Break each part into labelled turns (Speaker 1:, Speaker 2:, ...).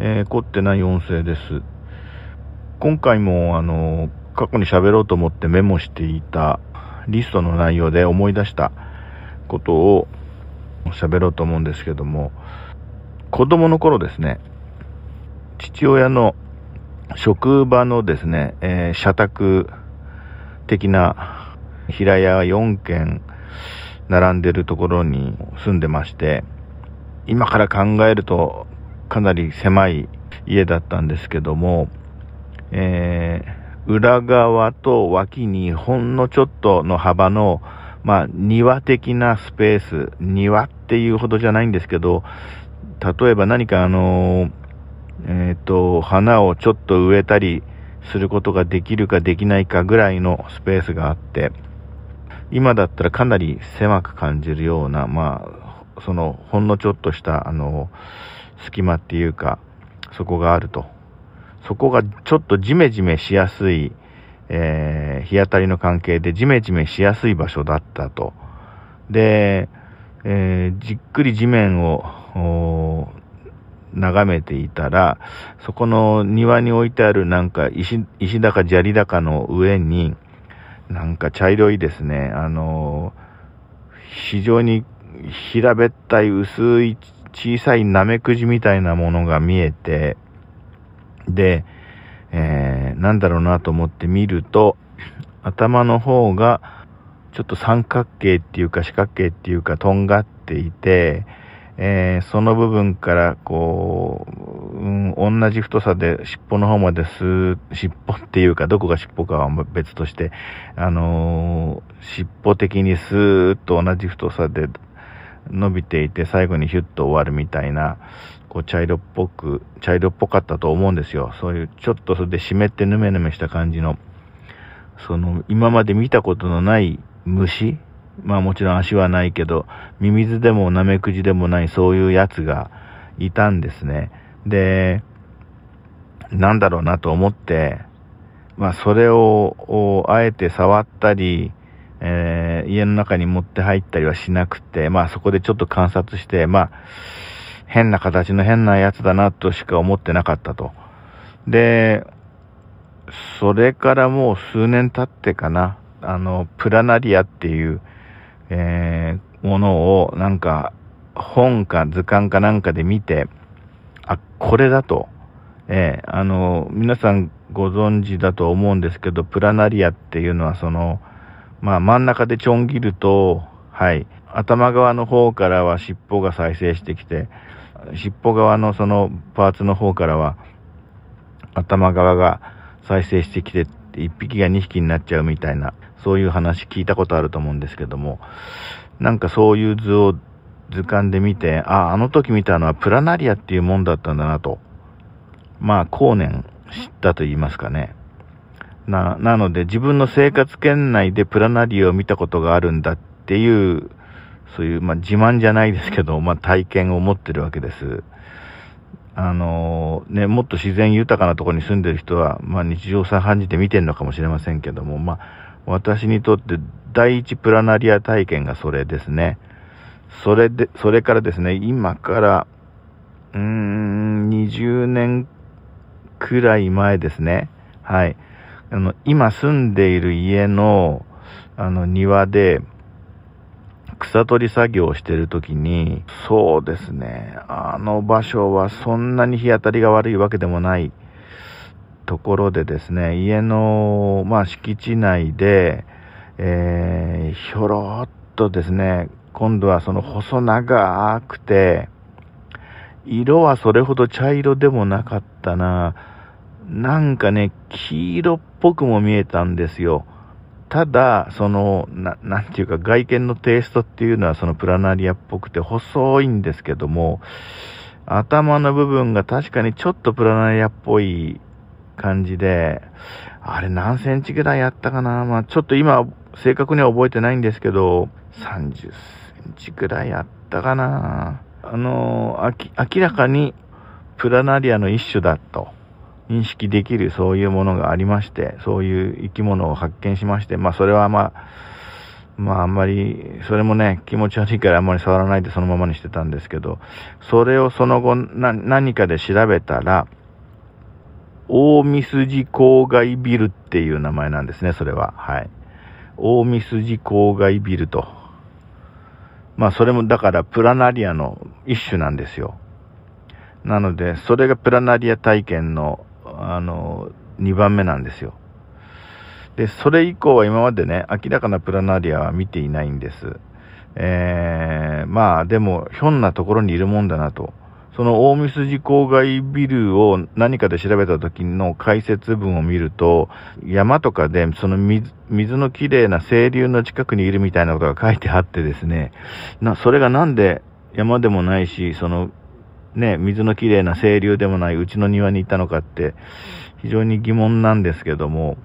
Speaker 1: えー、凝ってない音声です。今回も、あの、過去に喋ろうと思ってメモしていたリストの内容で思い出したことを喋ろうと思うんですけども、子供の頃ですね、父親の職場のですね、えー、社宅的な平屋4軒並んでるところに住んでまして、今から考えるとかなり狭い家だったんですけども、えー、裏側と脇にほんのちょっとの幅の、まあ、庭的なスペース、庭っていうほどじゃないんですけど、例えば何かあの、えっ、ー、と、花をちょっと植えたりすることができるかできないかぐらいのスペースがあって、今だったらかなり狭く感じるような、まあ、その、ほんのちょっとした、あの、隙間っていうか、そこがあると。そこがちょっとジメジメしやすい、えー、日当たりの関係でジメジメしやすい場所だったと。で、えー、じっくり地面を眺めていたら、そこの庭に置いてあるなんか石、石だか砂利だかの上に、なんか茶色いですね、あの非常に平べったい薄い小さいナメクジみたいなものが見えて、で、えー、なんだろうなと思って見ると、頭の方がちょっと三角形っていうか四角形っていうかとんがっていて、えー、その部分からこう、うん、同じ太さで尻尾の方まです尻尾っていうかどこが尻尾かは別として、あのー、尻尾的にスーッと同じ太さで伸びていて最後にヒュッと終わるみたいな、こう茶色っぽく、茶色っぽかったと思うんですよ。そういうちょっとそれで湿ってヌメヌメした感じの、その今まで見たことのない虫まあもちろん足はないけど、ミミズでもナメクジでもないそういうやつがいたんですね。で、なんだろうなと思って、まあそれを、あえて触ったり、えー、家の中に持って入ったりはしなくて、まあそこでちょっと観察して、まあ変な形の変なやつだなとしか思ってなかったと。で、それからもう数年経ってかな、あの、プラナリアっていう、えー、ものをなんか本か図鑑かなんかで見て、あ、これだと。えー、あの、皆さんご存知だと思うんですけど、プラナリアっていうのはその、まあ真ん中でちょん切ると、はい、頭側の方からは尻尾が再生してきて、尻尾側のそのパーツの方からは頭側が再生してきて、1匹が2匹になっちゃうみたいなそういう話聞いたことあると思うんですけども、なんかそういう図を図鑑で見て、あ、あの時見たのはプラナリアっていうもんだったんだなと。まあ、後年知ったと言いますかね。な、なので自分の生活圏内でプラナリアを見たことがあるんだっていう、そういう、まあ自慢じゃないですけど、まあ体験を持ってるわけです。あのね、もっと自然豊かなところに住んでる人は、まあ日常茶飯事で見てるのかもしれませんけども、まあ私にとって第一プラナリア体験がそれですね。それで、それからですね、今から、うーん、20年くらい前ですね。はい。あの、今住んでいる家の、あの、庭で、草取り作業をしてるときに、そうですね、あの場所はそんなに日当たりが悪いわけでもないところでですね、家の、まあ、敷地内で、えー、ひょろっとですね、今度はその細長くて、色はそれほど茶色でもなかったな。なんかね、黄色っぽくも見えたんですよ。ただ、その、な、なんていうか外見のテイストっていうのはそのプラナリアっぽくて細いんですけども、頭の部分が確かにちょっとプラナリアっぽい感じで、あれ何センチぐらいあったかな？まあちょっと今正確には覚えてないんですけど、30センチぐらいあったかな。あの明らかにプラナリアの一種だと。認識できるそういうものがありまして、そういう生き物を発見しまして、まあそれはまあ、まああんまり、それもね、気持ち悪いからあんまり触らないでそのままにしてたんですけど、それをその後何かで調べたら、大見筋郊外ビルっていう名前なんですね、それは。はい。大見筋郊外ビルと。まあそれもだからプラナリアの一種なんですよ。なので、それがプラナリア体験の、あの、2番目なんですよ。で、それ以降は今までね、明らかなプラナリアは見ていないんです。えー、まあでも、ひょんなところにいるもんだなと。その大見筋郊外ビルを何かで調べた時の解説文を見ると、山とかでその水のきれいな清流の近くにいるみたいなことが書いてあってですね、な、それがなんで山でもないし、そのね、水のきれいな清流でもないうちの庭に行ったのかって非常に疑問なんですけども、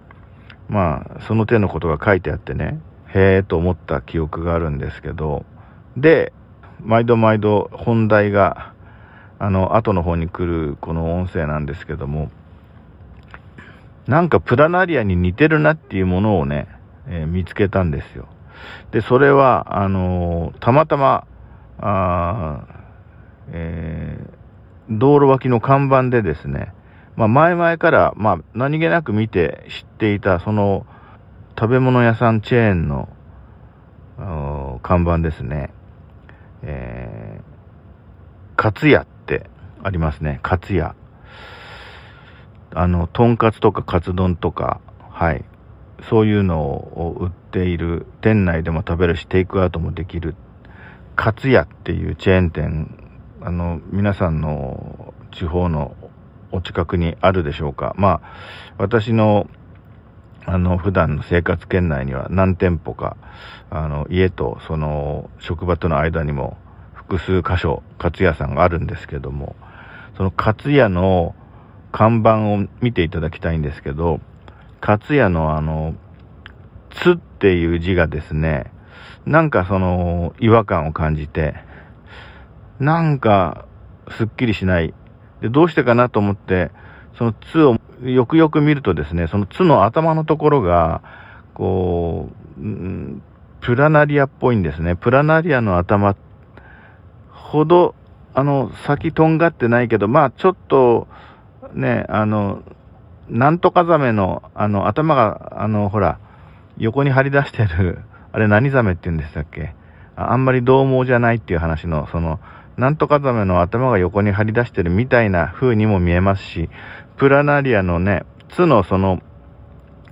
Speaker 1: まあ、その手のことが書いてあってね、へえと思った記憶があるんですけど、で、毎度毎度本題が、あの、後の方に来るこの音声なんですけども、なんかプラナリアに似てるなっていうものをね、えー、見つけたんですよ。で、それは、あのー、たまたま、あえー、道路脇の看板でですね、まあ、前々から、まあ、何気なく見て知っていた、その、食べ物屋さんチェーンの、看板ですね。えー、カツヤってありますね。カツヤ。あの、とんかつとかカツ丼とか、はい。そういうのを売っている、店内でも食べるし、テイクアウトもできる、カツヤっていうチェーン店、あの、皆さんの地方のお近くにあるでしょうか。まあ、私の、あの、普段の生活圏内には何店舗か、あの、家とその職場との間にも複数箇所、カツ屋さんがあるんですけども、そのカツ屋の看板を見ていただきたいんですけど、カツ屋のあの、つっていう字がですね、なんかその違和感を感じて、なんかすっきりしないで、どうしてかなと思って、その巣をよくよく見るとですね、その巣の頭のところが、こう、うん、プラナリアっぽいんですね。プラナリアの頭ほど、あの、先とんがってないけど、まあちょっと、ね、あの、なんとかザメの、あの、頭が、あの、ほら、横に張り出してる、あれ何ザメって言うんでしたっけ？あんまり獰猛じゃないっていう話の、その、なんとかザメの頭が横に張り出してるみたいな風にも見えますし、プラナリアのね、つのその、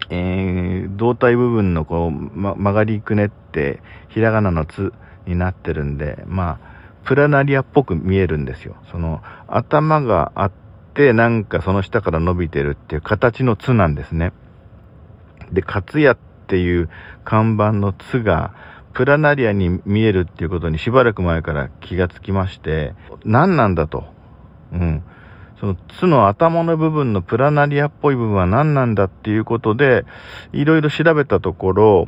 Speaker 1: えー、胴体部分のこう、ま、曲がりくねって、ひらがなのつになってるんで、まあ、プラナリアっぽく見えるんですよ。その、頭があって、なんかその下から伸びてるっていう形のつなんですね。で、カツヤっていう看板のつが、プラナリアに見えるっていうことにしばらく前から気がつきまして、何なんだと。うん。その巣の頭の部分のプラナリアっぽい部分は何なんだっていうことで、いろいろ調べたところ、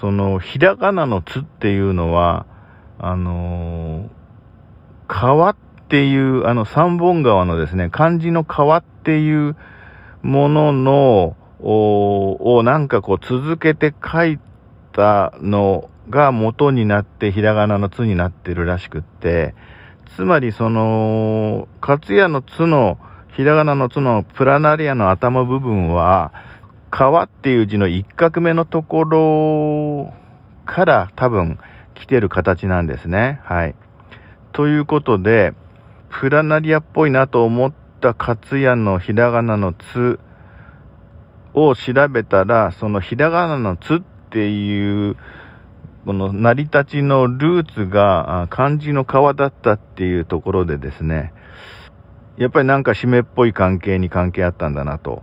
Speaker 1: その、ひらがなのつっていうのは、あのー、川っていう、あの、三本川のですね、漢字の川っていうものの、を、なんかこう続けて書いたのが元になってひらがなのつになってるらしくって、つまりその、かつやのつの、ひらがなのつのプラナリアの頭部分は、川っていう字の一画目のところから多分来てる形なんですね。はい。ということで、プラナリアっぽいなと思ったかつやのひらがなのつを調べたら、そのひらがなのつっっていう、この成り立ちのルーツが漢字の川だったっていうところでですね、やっぱりなんか締めっぽい関係に関係あったんだなと、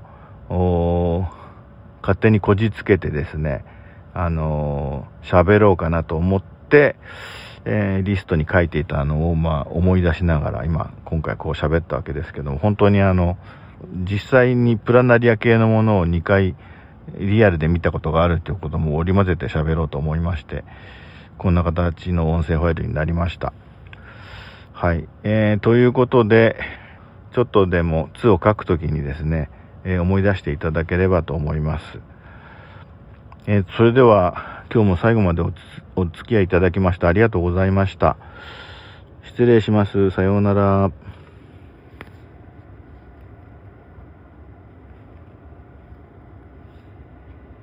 Speaker 1: 勝手にこじつけてですね、あの喋ろうかなと思って、えー、リストに書いていたのを、まあ、思い出しながら、今、今回こう喋ったわけですけども、本当にあの、実際にプラナリア系のものを2回、リアルで見たことがあるということも織り交ぜて喋ろうと思いまして、こんな形の音声ファイルになりました。はい。えー、ということで、ちょっとでも図を書くときにですね、えー、思い出していただければと思います。えー、それでは今日も最後までおお付き合いいただきましてありがとうございました。失礼します。さようなら。